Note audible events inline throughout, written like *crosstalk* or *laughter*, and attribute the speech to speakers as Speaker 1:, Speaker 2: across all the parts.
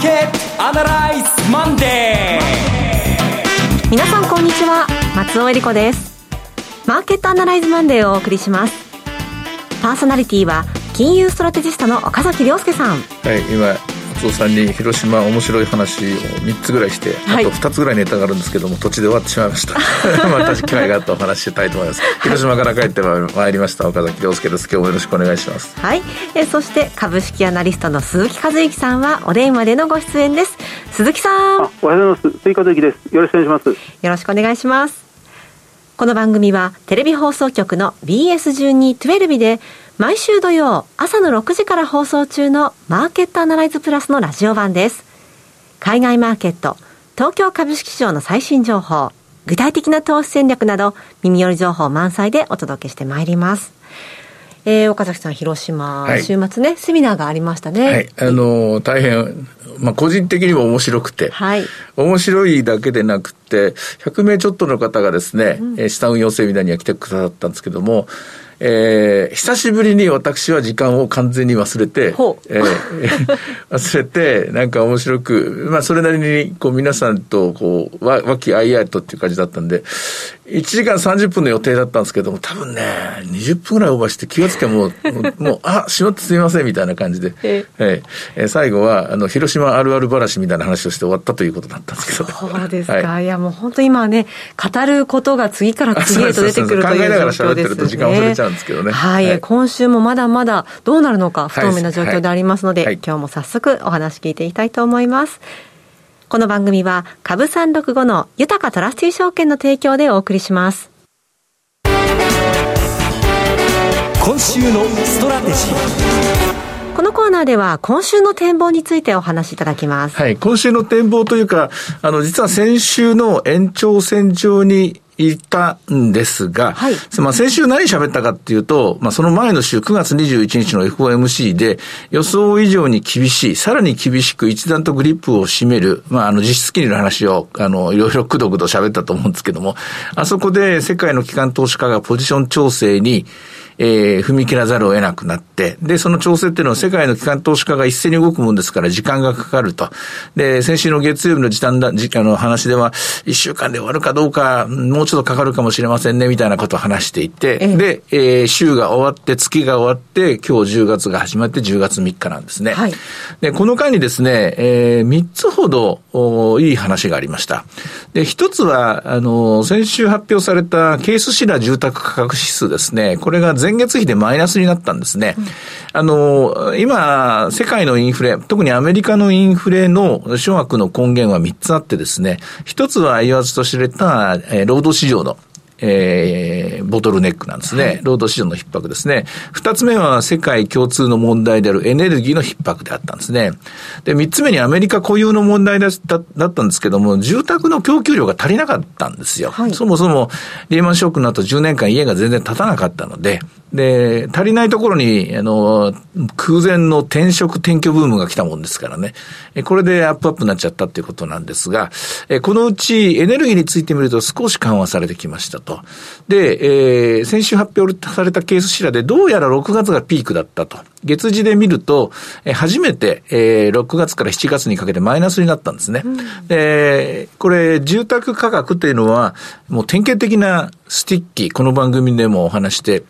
Speaker 1: ーケットアナライズマンデー。
Speaker 2: 皆さんこんにちは。松尾英里子です。マーケットアナライズマンデーをお送りします。パーソナリティは金融ストラテジストの岡崎良介さん。
Speaker 3: はい今松尾さんに広島面白い話を3つぐらいして、あと2つぐらいネタがあるんですけども途中で終わってしまいました *laughs* また機会があってお話ししたいと思います。広島から帰ってまいりました。岡崎良介です。今日もよろしくお願いします。
Speaker 2: はい。えそして株式アナリストの鈴木和之さんはお電話でのご出演です。鈴木さん。
Speaker 4: おはようございます。鈴木和之です。よろしくお願いします。よ
Speaker 2: ろしくお願いします。この番組はテレビ放送局の BS1212 で毎週土曜朝の6時から放送中のマーケットアナライズプラスのラジオ版です。海外マーケット、東京株式市場の最新情報、具体的な投資戦略など耳寄り情報満載でお届けしてまいります。えー、岡崎さん、広島、はい、週末ね、セミナーがありましたね。
Speaker 3: はい、あのー、大変、まあ、個人的にも面白くて、
Speaker 2: はい、
Speaker 3: 面白いだけでなくて、100名ちょっとの方がですね、うん、資産運用セミナーには来てくださったんですけども、えー、久しぶりに私は時間を完全に忘れて、えー、*laughs* 忘れて、なんか面白く、まあそれなりにこう皆さんとこう、わ、和気あいあいとっていう感じだったんで、1時間30分の予定だったんですけども、多分ね、20分ぐらいオーバーして気がつけもう、*laughs* もう、あ、しまってすみませんみたいな感じで、えー、えー、最後は、あの、広島あるある話みたいな話をして終わったということだったんですけど。
Speaker 2: そうですか。はい、いや、もう本当今ね、語ることが次から次へと出てくるという状況です、ね、考えながら喋ってると
Speaker 3: 時間忘れちゃうんですけどね。
Speaker 2: はい、はい、今週もまだまだどうなるのか不透明な状況でありますので、はい、今日も早速お話聞いていきたいと思います。この番組は株365の豊トラスティ証券の提供でお送りします。
Speaker 1: 今週のストラテジー
Speaker 2: このコーナーでは今週の展望についてお話しいただきます。
Speaker 3: はい、今週の展望というか、あの、実は先週の延長線上にいたんですが、はい、まあ先週何喋ったかっていうと、まあその前の週9月21日の FOMC で予想以上に厳しい、さらに厳しく一段とグリップを締める、まああの実質金利の話を、あの、いろいろくどくど喋ったと思うんですけども、あそこで世界の機関投資家がポジション調整に、えー、踏み切らざるを得なくなって、で、その調整っていうのは世界の機関投資家が一斉に動くもんですから時間がかかると。で、先週の月曜日の時短だ、時間の話では、一週間で終わるかどうか、もうちょっとかかるかもしれませんね、みたいなことを話していて、で、えー、週が終わって、月が終わって、今日10月が始まって10月3日なんですね。はい、で、この間にですね、えー、3つほど、おいい話がありました。で、一つは、あの、先週発表されたケースシラ住宅価格指数ですね。これが前月比でマイナスになったんですね。うん、あの、今、世界のインフレ、特にアメリカのインフレの諸悪の根源は3つあってですね、一つは言わずと知れた、えー、労働市場のえー、ボトルネックなんですね。はい、労働市場の逼迫ですね。二つ目は世界共通の問題であるエネルギーの逼迫であったんですね。で、三つ目にアメリカ固有の問題だだったんですけども、住宅の供給量が足りなかったんですよ。はい、そもそもリーマンショックの後10年間家が全然建たなかったので、で、足りないところに、あの、空前の転職転居ブームが来たもんですからね。これでアップアップになっちゃったっていうことなんですが、このうちエネルギーについてみると少し緩和されてきましたと。で、えー、先週発表されたケース・シラーでどうやら6月がピークだったと。月次で見ると、え初めて、えー、6月から7月にかけてマイナスになったんですね。うん、で、これ、住宅価格っていうのは、もう典型的な sticky、この番組でもお話して、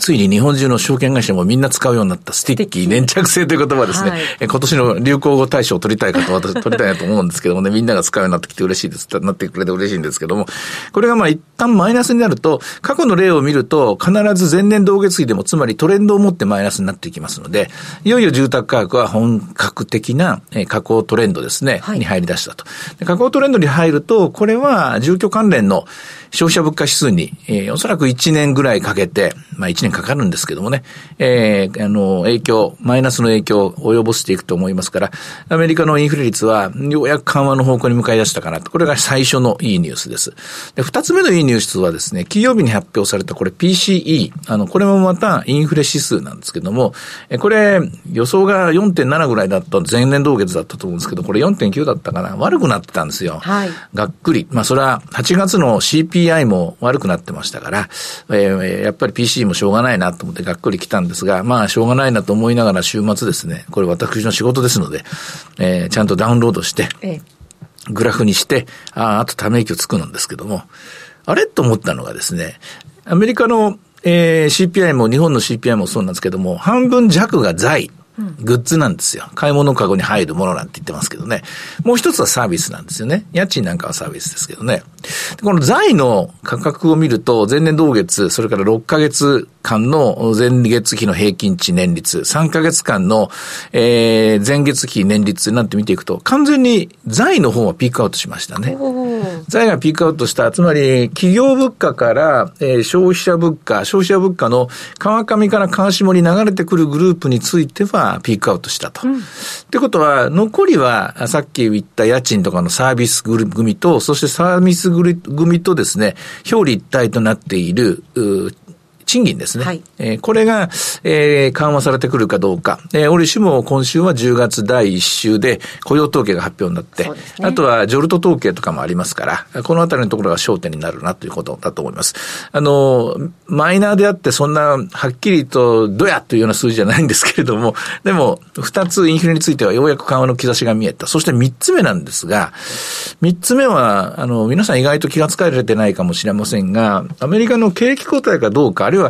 Speaker 3: ついに日本中の証券会社もみんな使うようになった sticky 粘着性という言葉ですね。はい、今年の流行語大賞を取りたいかと私取りたいなと思うんですけどもね、みんなが使うようになってきて嬉しいです。なってくれて嬉しいんですけども、これがまあ一旦マイナスになると、過去の例を見ると必ず前年同月比でもつまりトレンドを持ってマイナスになっていきますので、いよいよ住宅価格は本格的な下降トレンドですね、はい、に入り出したと。下降トレンドに入ると、これは住居関連の消費者物価指数に、えー、おそらく1年ぐらいかけて、まあ1年かかるんですけどもね、えー、あの、影響、マイナスの影響を及ぼしていくと思いますから、アメリカのインフレ率はようやく緩和の方向に向かい出したかなと。これが最初のいいニュースです。で、二つ目のいいニュースはですね、金曜日に発表されたこれ PCE。あの、これもまたインフレ指数なんですけども、えこれ予想が4.7ぐらいだった前年同月だったと思うんですけど、これ4.9だったかな。悪くなってたんですよ。はい。がっくり。まあそれは8月の CP CPI も悪くなってましたから、えー、やっぱり PC もしょうががないなと思ってがっくり来たんですが、まあしょうがないなと思いながら週末ですね、これ私の仕事ですので、えー、ちゃんとダウンロードして、グラフにして、ああ、あとため息をつくんですけども、あれと思ったのがですね、アメリカの、えー、CPI も日本の CPI もそうなんですけども、半分弱が財。グッズなんですよ。買い物かごに入るものなんて言ってますけどね。もう一つはサービスなんですよね。家賃なんかはサービスですけどね。この財の価格を見ると、前年同月、それから6ヶ月間の前月期の平均値年率、3ヶ月間の、えー、前月期年率なんて見ていくと、完全に財の方はピークアウトしましたね。財がピークアウトした、つまり企業物価から、えー、消費者物価、消費者物価の川上から川下に流れてくるグループについてはピークアウトしたと。うん、ってことは、残りは、さっき言った家賃とかのサービス組と、そしてサービス組とですね、表裏一体となっている、賃金ですね。はい、えー、これが、えー、緩和されてくるかどうか。えー、折しも今週は10月第1週で雇用統計が発表になって、ね、あとはジョルト統計とかもありますから、このあたりのところが焦点になるなということだと思います。あの、マイナーであってそんなはっきりとどやというような数字じゃないんですけれども、でも、二つインフレについてはようやく緩和の兆しが見えた。そして三つ目なんですが、三つ目は、あの、皆さん意外と気がつかれてないかもしれませんが、アメリカの景気後退かどうか、るいは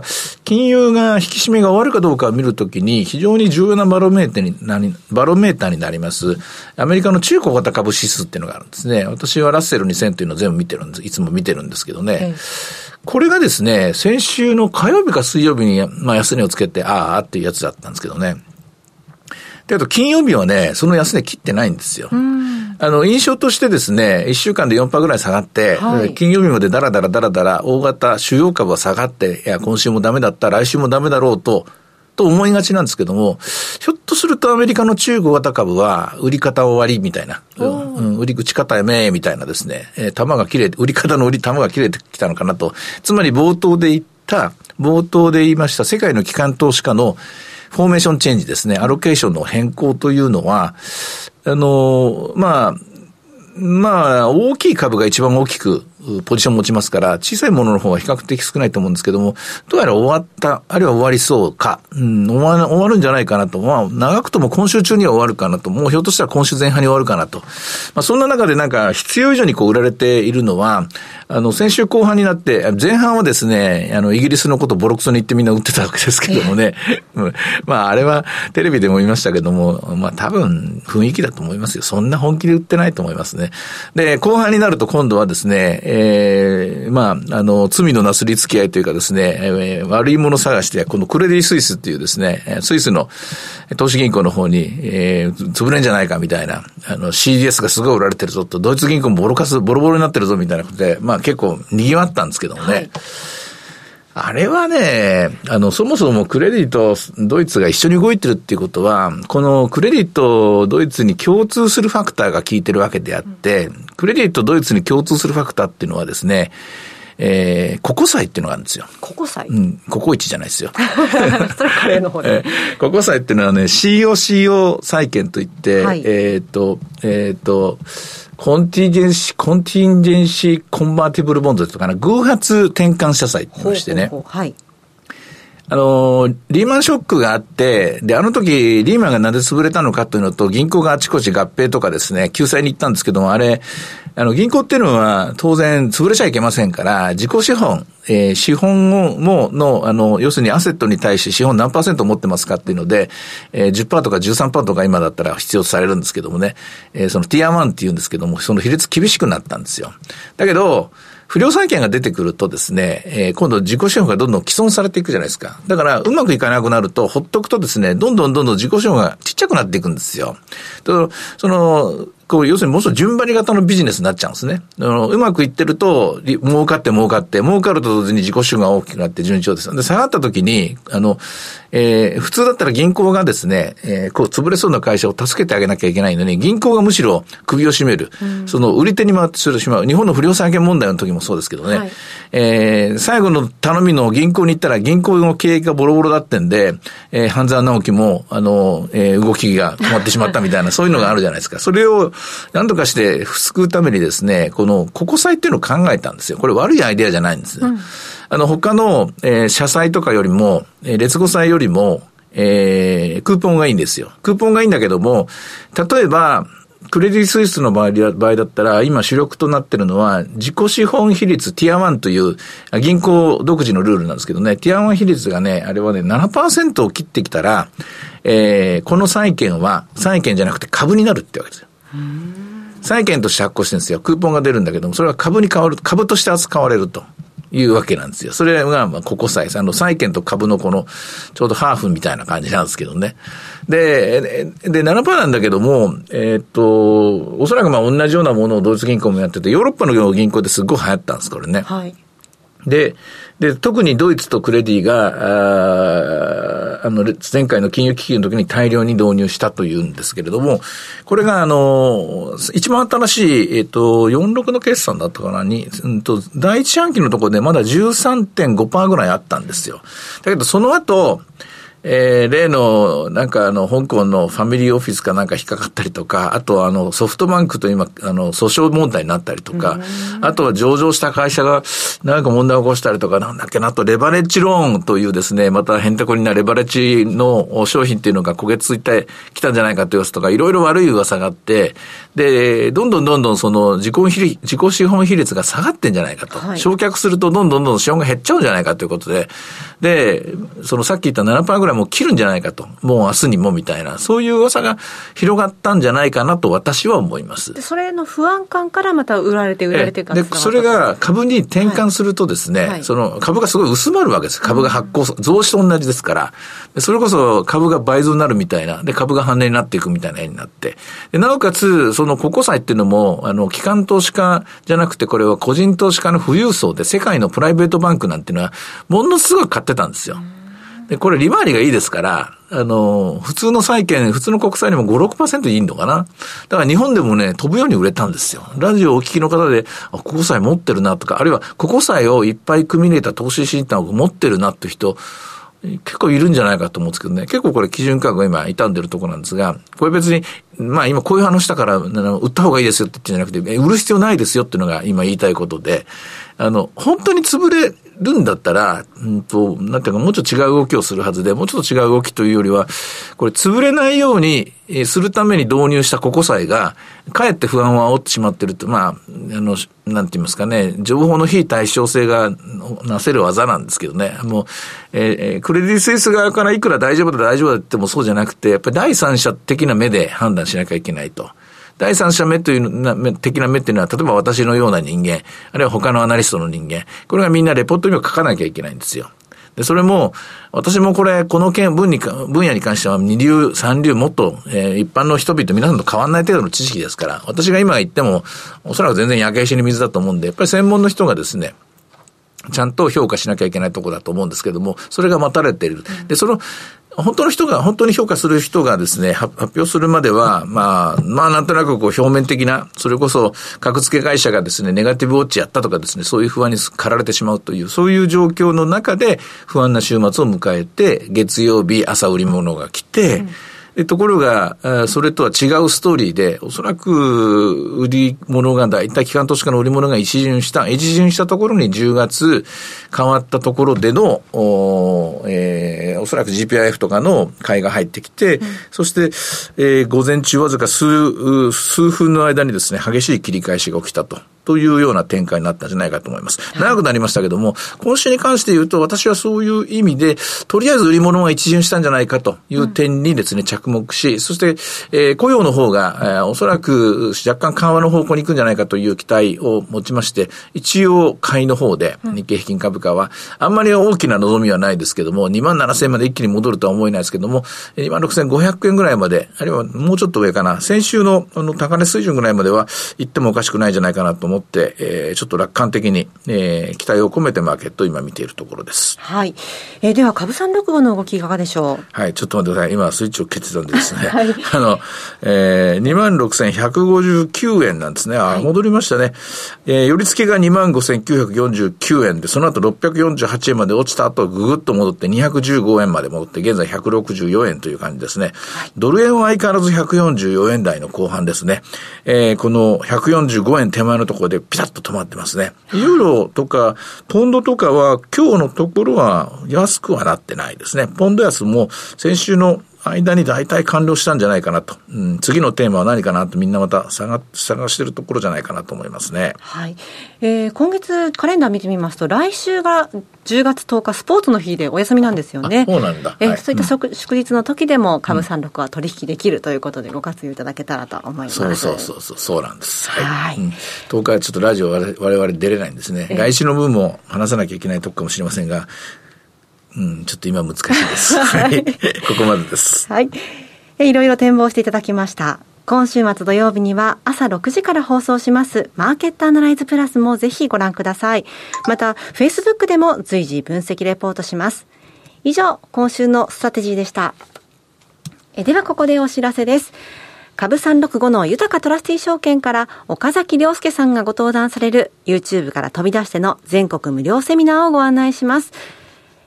Speaker 3: 金融が引き締めが終わるかどうかを見るときに非常に重要なバロメーターになり、バロメーターになります、アメリカの中古型株指数っていうのがあるんですね。私はラッセル2000というのを全部見てるんです。いつも見てるんですけどね。これがですね、先週の火曜日か水曜日に、まあ、安値をつけて、ああっていうやつだったんですけどね。で、あと金曜日はね、その安値切ってないんですよ。あの、印象としてですね、1週間で4%ぐらい下がって、はい、金曜日までだらだらだらだら大型主要株は下がって、いや、今週もダメだった、来週もダメだろうと、と思いがちなんですけども、ひょっとするとアメリカの中国型株は売り方終わりみたいな、うん、売り口方やめみたいなですね、えー、玉が切れて、売り方の売り玉が切れてきたのかなと。つまり冒頭で言った、冒頭で言いました世界の機関投資家のフォーメーションチェンジですね、アロケーションの変更というのは、あの、まあ、まあ、大きい株が一番大きくポジション持ちますから、小さいものの方は比較的少ないと思うんですけども、どうやら終わった、あるいは終わりそうか、うん、終わ終わるんじゃないかなと、まあ、長くとも今週中には終わるかなと、もうひょっとしたら今週前半に終わるかなと。まあ、そんな中でなんか必要以上にこう売られているのは、あの、先週後半になって、前半はですね、あの、イギリスのことボロクソに言ってみんな売ってたわけですけどもね、まあ、あれはテレビでも言いましたけども、まあ、多分雰囲気だと思いますよ。そんな本気で売ってないと思いますね。で、後半になると今度はですね、えー、まあ、あの、罪のなすり付き合いというかですね、えー、悪いもの探して、このクレディ・スイスっていうですね、スイスの投資銀行の方に、えー、潰れんじゃないかみたいな、あの、CDS がすごい売られてるぞと、ドイツ銀行もボロカス、ボロボロになってるぞみたいなことで、まあ結構賑わったんですけどもね。はいあれはね、あの、そもそもクレディとドイツが一緒に動いてるっていうことは、このクレディとドイツに共通するファクターが効いてるわけであって、クレディとドイツに共通するファクターっていうのはですね、えー、ココ債っていうのがあるんですよ。
Speaker 2: コCoCo 債
Speaker 3: うん、ココイチじゃないですよ。*laughs*
Speaker 2: それカレーの方で。
Speaker 3: えー、 CoCo 債っていうのはね、COCO 債券といって、はい、えっ、と、えっ、ー、と、 contingency、contingency convertible bond とかな、偶発転換社債って言いましてね。ほうほうほうはい。あの、リーマンショックがあって、で、あの時、リーマンがなぜ潰れたのかというのと、銀行があちこち合併とかですね、救済に行ったんですけども、あれ、あの、銀行っていうのは当然潰れちゃいけませんから、自己資本、えー、資本を、も、の、あの、要するにアセットに対して資本何パーセント持ってますかっていうので、えー、10%とか13%とか今だったら必要とされるんですけどもね、えー、そのティア1って言うんですけども、その比率厳しくなったんですよ。だけど、不良債権が出てくるとですね、えー、今度自己資本がどんどん既存されていくじゃないですか。だから、うまくいかなくなると、ほっとくとですね、どんどんどんどん自己資本がちっちゃくなっていくんですよ。だからその、こう、要するにもう少し順張り型のビジネスになっちゃうんですね。あのうまくいってると、儲かって儲かって、儲かると同時に自己資本が大きくなって順調です。で、下がった時に、あの、えー、普通だったら銀行がですね、えー、こう、潰れそうな会社を助けてあげなきゃいけないのに、銀行がむしろ首を絞める。うん、その売り手に回ってしまう。日本の不良債権問題の時もそうですけどね。はい、えー、最後の頼みの銀行に行ったら銀行の経営がボロボロだってんで、えー、半沢直樹も、あの、えー、動きが止まってしまったみたいな、そういうのがあるじゃないですか。それを、何とかして救うためにですね、この、ここ債っていうのを考えたんですよ。これ悪いアイデアじゃないんです。うんあの、他の、えー、社債とかよりも、えー、劣後債よりも、えー、クーポンがいいんですよ。クーポンがいいんだけども、例えば、クレディ・スイスの場合場合だったら、今主力となってるのは、自己資本比率ティア1という銀行独自のルールなんですけどね、ティア1比率がね、あれはね、7%を切ってきたら、えー、この債券は、債券じゃなくて株になるってわけですよ。債券として発行してるんですよ。クーポンが出るんだけども、それは株に変わる、株として扱われると。いうわけなんですよ。それが、まあ、ここ債、あの、債券と株のこの、ちょうどハーフみたいな感じなんですけどね。で、で、7%なんだけども、えー、っと、おそらくまあ同じようなものをドイツ銀行もやってて、ヨーロッパの銀行ですごい流行ったんです、これね。はい。で、で、特にドイツとクレディが、ああの、前回の金融危機の時に大量に導入したというんですけれども、これが、あの、一番新しい、えっと、46の決算だったかなに、うんと、第一四半期のところでまだ13.5%ぐらいあったんですよ。だけど、その後、えー、例の、なんかあの、香港のファミリーオフィスかなんか引っかかったりとか、あとあの、ソフトバンクと今、あの、訴訟問題になったりとか、あとは上場した会社がなんか問題を起こしたりとか、なんだっけな、あとレバレッジローンというですね、また変てこになレバレッジの商品っていうのが焦げついてきたんじゃないかという噂とか、いろいろ悪い噂があって、で、どんどんどんどんその自己比自己資本比率が下がってんじゃないかと。はい、焼却するとどんどんどんどん資本が減っちゃうんじゃないかということで、で、そのさっき言った7%ぐらいもう切るんじゃないかと。もう明日にもみたいな、そういう噂が広がったんじゃないかなと私は思います。
Speaker 2: でそれの不安感からまた売られて売られて
Speaker 3: で、それが株に転換するとですね、はい、その株がすごい薄まるわけです。株が発行、増資と同じですから。それこそ株が倍増になるみたいな、で、株が半値になっていくみたいな絵になって。で、なおかつ、その、ここ債っていうのも、あの、機関投資家じゃなくて、これは個人投資家の富裕層で、世界のプライベートバンクなんていうのは、ものすごく買ってたんですよ。で、これ利回りがいいですから、あの、普通の債券、普通の国債にも5、6%いいのかな。だから日本でもね、飛ぶように売れたんですよ。ラジオをお聞きの方で、あ、国債持ってるなとか、あるいは国債をいっぱい組み入れた投資信託を持ってるなって人、結構いるんじゃないかと思うんですけどね。結構これ基準価格が今傷んでるとこなんですが、これ別に、まあ今こういう話したから、売った方がいいですよって言ってんじゃなくて、売る必要ないですよっていうのが今言いたいことで、あの、本当に潰れるんだったら、うんと、なんていうか、もうちょっと違う動きをするはずで、もうちょっと違う動きというよりは、これ潰れないようにするために導入したココ債が、かえって不安を煽ってしまってるって、まあ、あの、なんて言いますかね、情報の非対称性がなせる技なんですけどね、もう、えー、クレディ・スイス側からいくら大丈夫だ大丈夫だってもそうじゃなくて、やっぱり第三者的な目で判断しなきゃいけないと。第三者目という、的な目っていうのは、例えば私のような人間、あるいは他のアナリストの人間、これがみんなレポートにも書かなきゃいけないんですよ。で、それも、私もこれ、この件、分に、分野に関しては、二流、三流、もっと、えー、一般の人々、皆さんと変わらない程度の知識ですから、私が今言っても、おそらく全然焼け石に水だと思うんで、やっぱり専門の人がですね、ちゃんと評価しなきゃいけないところだと思うんですけども、それが待たれている。で、その、本当の人が、本当に評価する人がですね、発表するまでは、まあ、まあなんとなくこう表面的な、それこそ格付け会社がですね、ネガティブウォッチやったとかですね、そういう不安に駆られてしまうという、そういう状況の中で不安な週末を迎えて、月曜日朝売り物が来て、うん。で、ところが、それとは違うストーリーで、おそらく、売り物が、大体機関投資家の売り物が一巡した、一巡したところに10月変わったところでの、お,、えー、おそらく GPIF とかの買いが入ってきて、うん、そして、えー、午前中わずか数、数分の間にですね、激しい切り返しが起きたと。というような展開になったんじゃないかと思います。長くなりましたけども、今週に関して言うと、私はそういう意味で、とりあえず売り物が一巡したんじゃないかという点にですね、うん、着目し、そして、えー、雇用の方が、えー、おそらく若干緩和の方向に行くんじゃないかという期待を持ちまして、一応買いの方で、日経平均株価は、あんまり大きな望みはないですけども、2万7000円まで一気に戻るとは思えないですけども、2万6500円ぐらいまで、あるいはもうちょっと上かな、先週のあの高値水準ぐらいまでは行ってもおかしくないんじゃないかなと思思って、えー、ちょっと楽観的に、えー、期待を込めてマーケットを今見ているところです。
Speaker 2: はい。えー、では、株三六五の動きいかがでしょう？
Speaker 3: はい、ちょっと待ってください。今、スイッチを切ってたんですね。*laughs* はい。*laughs* あの、えー、26,159円なんですね。あ、戻りましたね。えー、寄り付けが25,949円で、その後648円まで落ちた後、ぐぐっと戻って215円まで戻って、現在164円という感じですね。はい、ドル円は相変わらず144円台の後半ですね。えー、この145円手前のところころでピタッと止まってますね。ユーロとか、ポンドとかは今日のところは安くはなってないですね。ポンド安も先週の間に大体完了したんじゃないかなと。うん、次のテーマは何かなとみんなまた探探してるところじゃないかなと思いますね。
Speaker 2: はい。えー、今月カレンダー見てみますと、来週が10月10日スポーツの日でお休みなんですよね。
Speaker 3: そうなんだ。
Speaker 2: えー、はい、そういった祝,、祝日の時でも株三六は取引できるということでご活用いただけたらと思います。
Speaker 3: そうそうそうそう、そうなんです。はい。はい、うん、10日はちょっとラジオ我々出れないんですね。来週の分も話さなきゃいけないとこかもしれませんが、うん、ちょっと今難しいです。*laughs* はい。ここまでです。
Speaker 2: はい。いろいろ展望していただきました。今週末土曜日には朝6時から放送しますマーケットアナライズプラスもぜひご覧ください。また、Facebook でも随時分析レポートします。以上、今週のストラテジーでした。えではここでお知らせです。株365の豊かトラスティ証券から岡崎良介さんがご登壇される YouTube から飛び出しての全国無料セミナーをご案内します。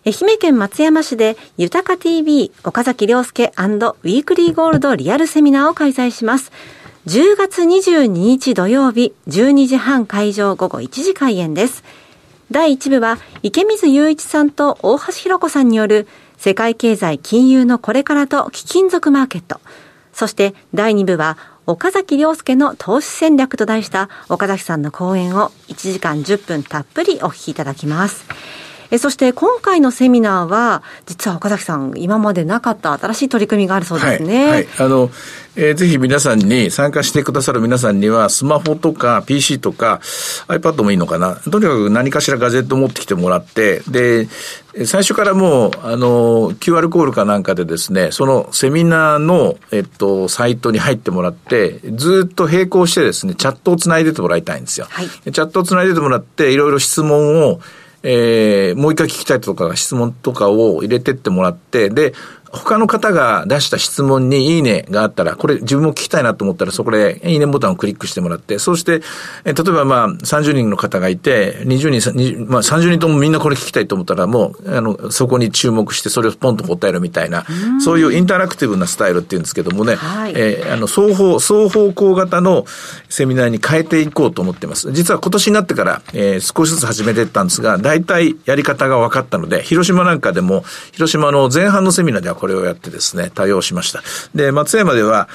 Speaker 2: 愛媛県松山市で、豊か TV 岡崎良介ウィークリーゴールドリアルセミナーを開催します。10月22日土曜日、12時半会場午後1時開演です。第1部は、池水雄一さんと大橋弘子さんによる、世界経済金融のこれからと貴金属マーケット。そして第2部は、岡崎良介の投資戦略と題した岡崎さんの講演を1時間10分たっぷりお聞きいただきます。えそして今回のセミナーは、実は岡崎さん、今までなかった新しい取り組みがあるそうですね。はい、はい、
Speaker 3: あの、えー、ぜひ皆さんに、参加してくださる皆さんには、スマホとか PC とか iPad もいいのかな。とにかく何かしらガジェットを持ってきてもらって、で、最初からもう、あの、QR コードかなんかでですね、そのセミナーの、えっと、サイトに入ってもらって、ずっと並行してですね、チャットをつないでてもらいたいんですよ。はい、チャットをつないでてもらって、いろいろ質問を、えー、もう一回聞きたいとか質問とかを入れてってもらって、で、他の方が出した質問にいいねがあったら、これ自分も聞きたいなと思ったら、そこでいいねボタンをクリックしてもらって、そして、え例えばまあ30人の方がいて、20人、20まあ30人ともみんなこれ聞きたいと思ったら、もう、あの、そこに注目して、それをポンと答えるみたいな、うそういうインタラクティブなスタイルっていうんですけどもね、はい、えー、あの、双方、双方向型のセミナーに変えていこうと思ってます。実は今年になってから、えー、少しずつ始めていったんですが、大体やり方が分かったので、広島なんかでも、広島の前半のセミナーではこれをやってですね、対応しました。で、松山では、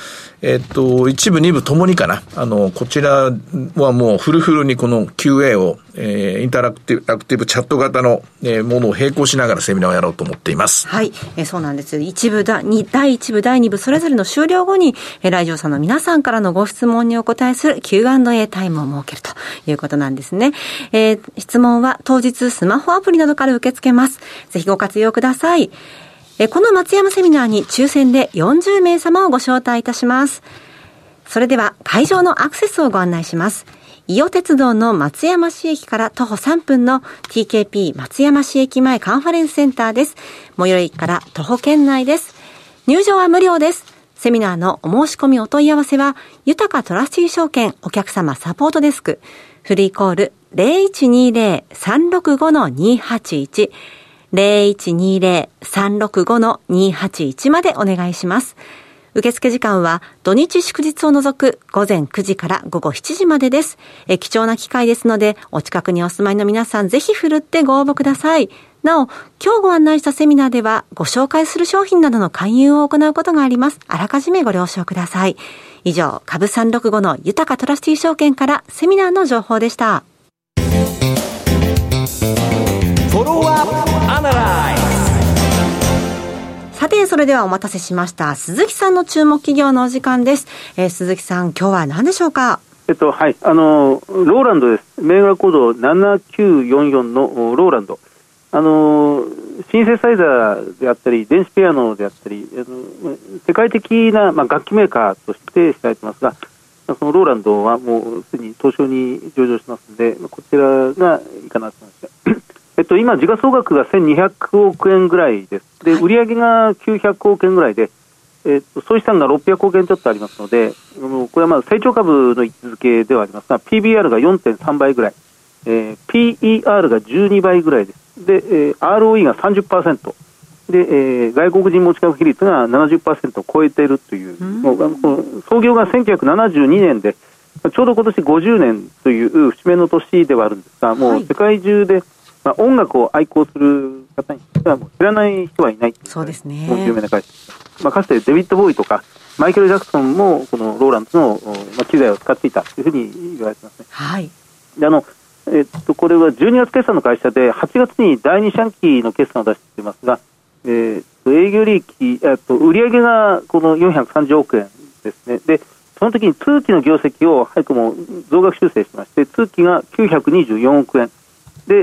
Speaker 3: えっと、一部、二部ともにかな。あの、こちらはもうフルフルにこの QA を、えー、インタラクティブ、アクティブチャット型の、えー、ものを並行しながらセミナーをやろうと思っています。
Speaker 2: はい。えー、そうなんです。一部だ、に、第一部、第二部、それぞれの終了後に、えー、来場者の皆さんからのご質問にお答えする Q&A タイムを設けるということなんですね。えー、質問は当日スマホアプリなどから受け付けます。ぜひご活用ください。えこの松山セミナーに抽選で40名様をご招待いたします。それでは会場のアクセスをご案内します。伊予鉄道の松山市駅から徒歩3分の TKP 松山市駅前カンファレンスセンターです。最寄り駅から徒歩圏内です。入場は無料です。セミナーのお申し込みお問い合わせは、豊かトラスティー証券お客様サポートデスク、フリーコール0120-365-281 0120-365-281までお願いします。受付時間は土日祝日を除く午前9時から午後7時までです。え貴重な機会ですので、お近くにお住まいの皆さんぜひ振るってご応募ください。なお、今日ご案内したセミナーではご紹介する商品などの勧誘を行うことがあります。あらかじめご了承ください。以上、株365の豊かトラスティー証券からセミナーの情報でした。さて、それではお待たせしました。鈴木さんの注目企業のお時間です。えー、鈴木さん、今日は何でしょうか？
Speaker 4: えっと、はい。あの、ローランドです。銘柄コード7944のローランド。あの、シンセサイザーであったり、電子ピアノであったり、あの世界的な、まあ、楽器メーカーとして知られてますが、そのローランドはもうすでに東証に上場しますので、こちらがいいかなと思います。えっと、今、時価総額が1200億円ぐらいです。で、売上が900億円ぐらいで、えっと、総資産が600億円ちょっとありますので、これはまあ成長株の位置づけではありますが、PBR が4.3倍ぐらい、えー、PER が12倍ぐらいです。で、えー、ROE が30%。で、えー、外国人持ち株比率が70%を超えているという、うん、もう創業が1972年で、ちょうど今年50年という節目の年ではあるんですが、もう世界中で、まあ、音楽を愛好する方にしてはもう知らない人はいない
Speaker 2: そうですね。
Speaker 4: 有名な会社まあ、かつてデビッド・ボーイとか、マイケル・ジャクソンもこのローランドの、まあ、機材を使っていたというふうに言われてますね。
Speaker 2: はい。
Speaker 4: であのえっと、これは12月決算の会社で、8月に第2四半期の決算を出していますが、えー、営業利益、えっと、売上がこの430億円ですね。で、その時に通期の業績を早くも増額修正しまして、通期が924億円。で、え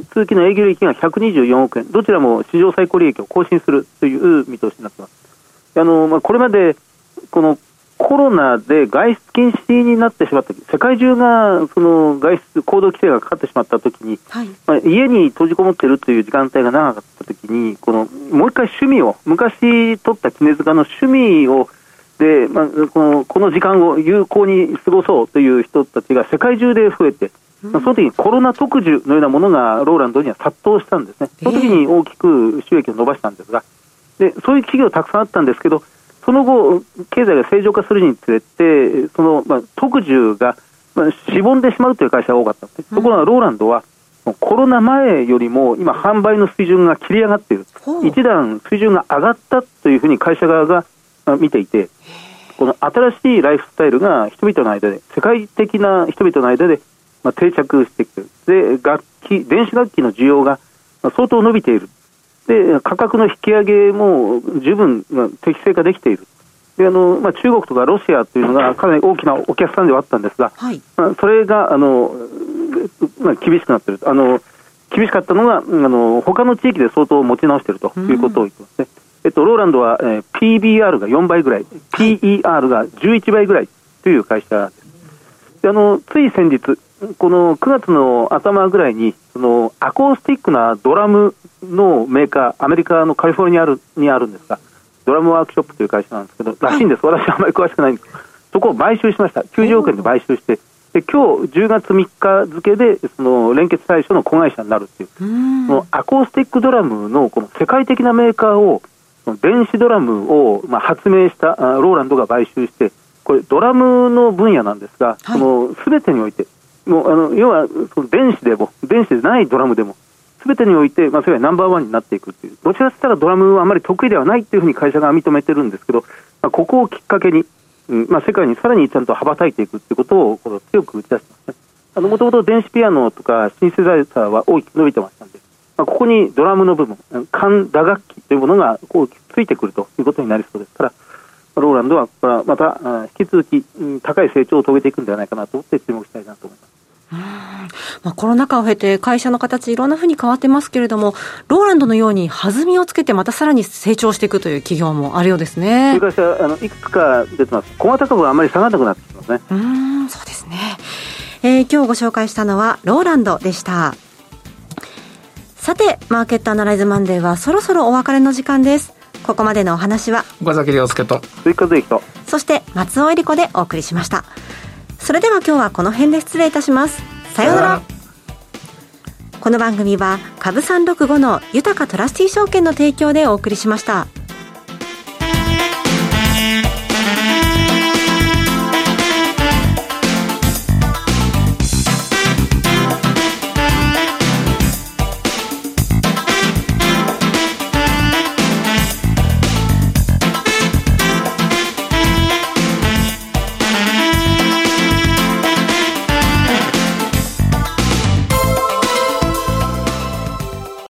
Speaker 4: ー、通期の営業利益が124億円。どちらも史上最高利益を更新するという見通しになっています。あの、まあ、これまで、このコロナで外出禁止になってしまった世界中がその外出、行動規制がかかってしまったときに、はい、まあ、家に閉じこもっているという時間帯が長かったときに、このもう一回趣味を、昔取った絹塚の趣味を、でまあ、このこの時間を有効に過ごそうという人たちが世界中で増えて、まあ、その時にコロナ特需のようなものがローランドには殺到したんですね、その時に大きく収益を伸ばしたんですが、でそういう企業たくさんあったんですけど、その後、経済が正常化するにつれて、その、まあ、特需が、まあ、しぼんでしまうという会社が多かったんです、ところがローランドは、コロナ前よりも今、販売の水準が切り上がっている、一段水準が上がったというふうに会社側が見ていて、この新しいライフスタイルが人々の間で、世界的な人々の間で、まあ、定着してきてで楽器電子楽器の需要が相当伸びている。で価格の引き上げも十分適正化できている。であのまあ、中国とかロシアというのがかなり大きなお客さんではあったんですが、はい、まあ、それがあの、まあ、厳しくなっているあの厳しかったのがあの他の地域で相当持ち直しているということを言ってますね、えっと、ローランドは、えー、PBR が4倍ぐらい、PER が11倍ぐらいという会社です。であのつい先日、この9月の頭ぐらいに、そのアコースティックなドラムのメーカー、アメリカのカリフォルニアにあるんですが、ドラムワークショップという会社なんですけど、らしいんです、私はあまり詳しくないんです。そこを買収しました、90億円で買収して、で今日10月3日付でその連結対象の子会社になるっていう、そのアコースティックドラムのこの世界的なメーカーを、電子ドラムをまあ発明したローランドが買収して、これ、ドラムの分野なんですが、はい、その全てにおいて、もうあの要はその電子でも、電子でないドラムでも、すべてにおいて、まあ、それはナンバーワンになっていくっていう、どちらかといったらドラムはあまり得意ではないっていうふうに会社が認めてるんですけど、まあ、ここをきっかけに、うんまあ、世界にさらにちゃんと羽ばたいていくっていうことをこの強く打ち出してますね。もともと電子ピアノとかシンセサイザーは大きく伸びてましたんで、まあ、ここにドラムの部分、管打楽器というものがこうついてくるということになりそうですから、ローランドはまた引き続き高い成長を遂げていくんではないかなと思って注目したいなと思います。
Speaker 2: まあ、コロナ禍を経て会社の形いろんなふうに変わってますけれども、ローランドのように弾みをつけてまたさらに成長していくという企業もあるようですね。
Speaker 4: そういう会社、あの、いくつか出てます。小型株はあまり下がらなくなってきますね。
Speaker 2: うん、そうですね。えー、今日ご紹介したのはローランドでした。さて、マーケットアナライズマンデーはそろそろお別れの時間です。ここまでのお話は
Speaker 3: 岡崎亮介と
Speaker 4: 追加税と。
Speaker 2: そして松尾恵理子でお送りしました。それでは今日はこの辺で失礼いたします。さようなら。この番組は株三六五の豊かトラスティ証券の提供でお送りしました。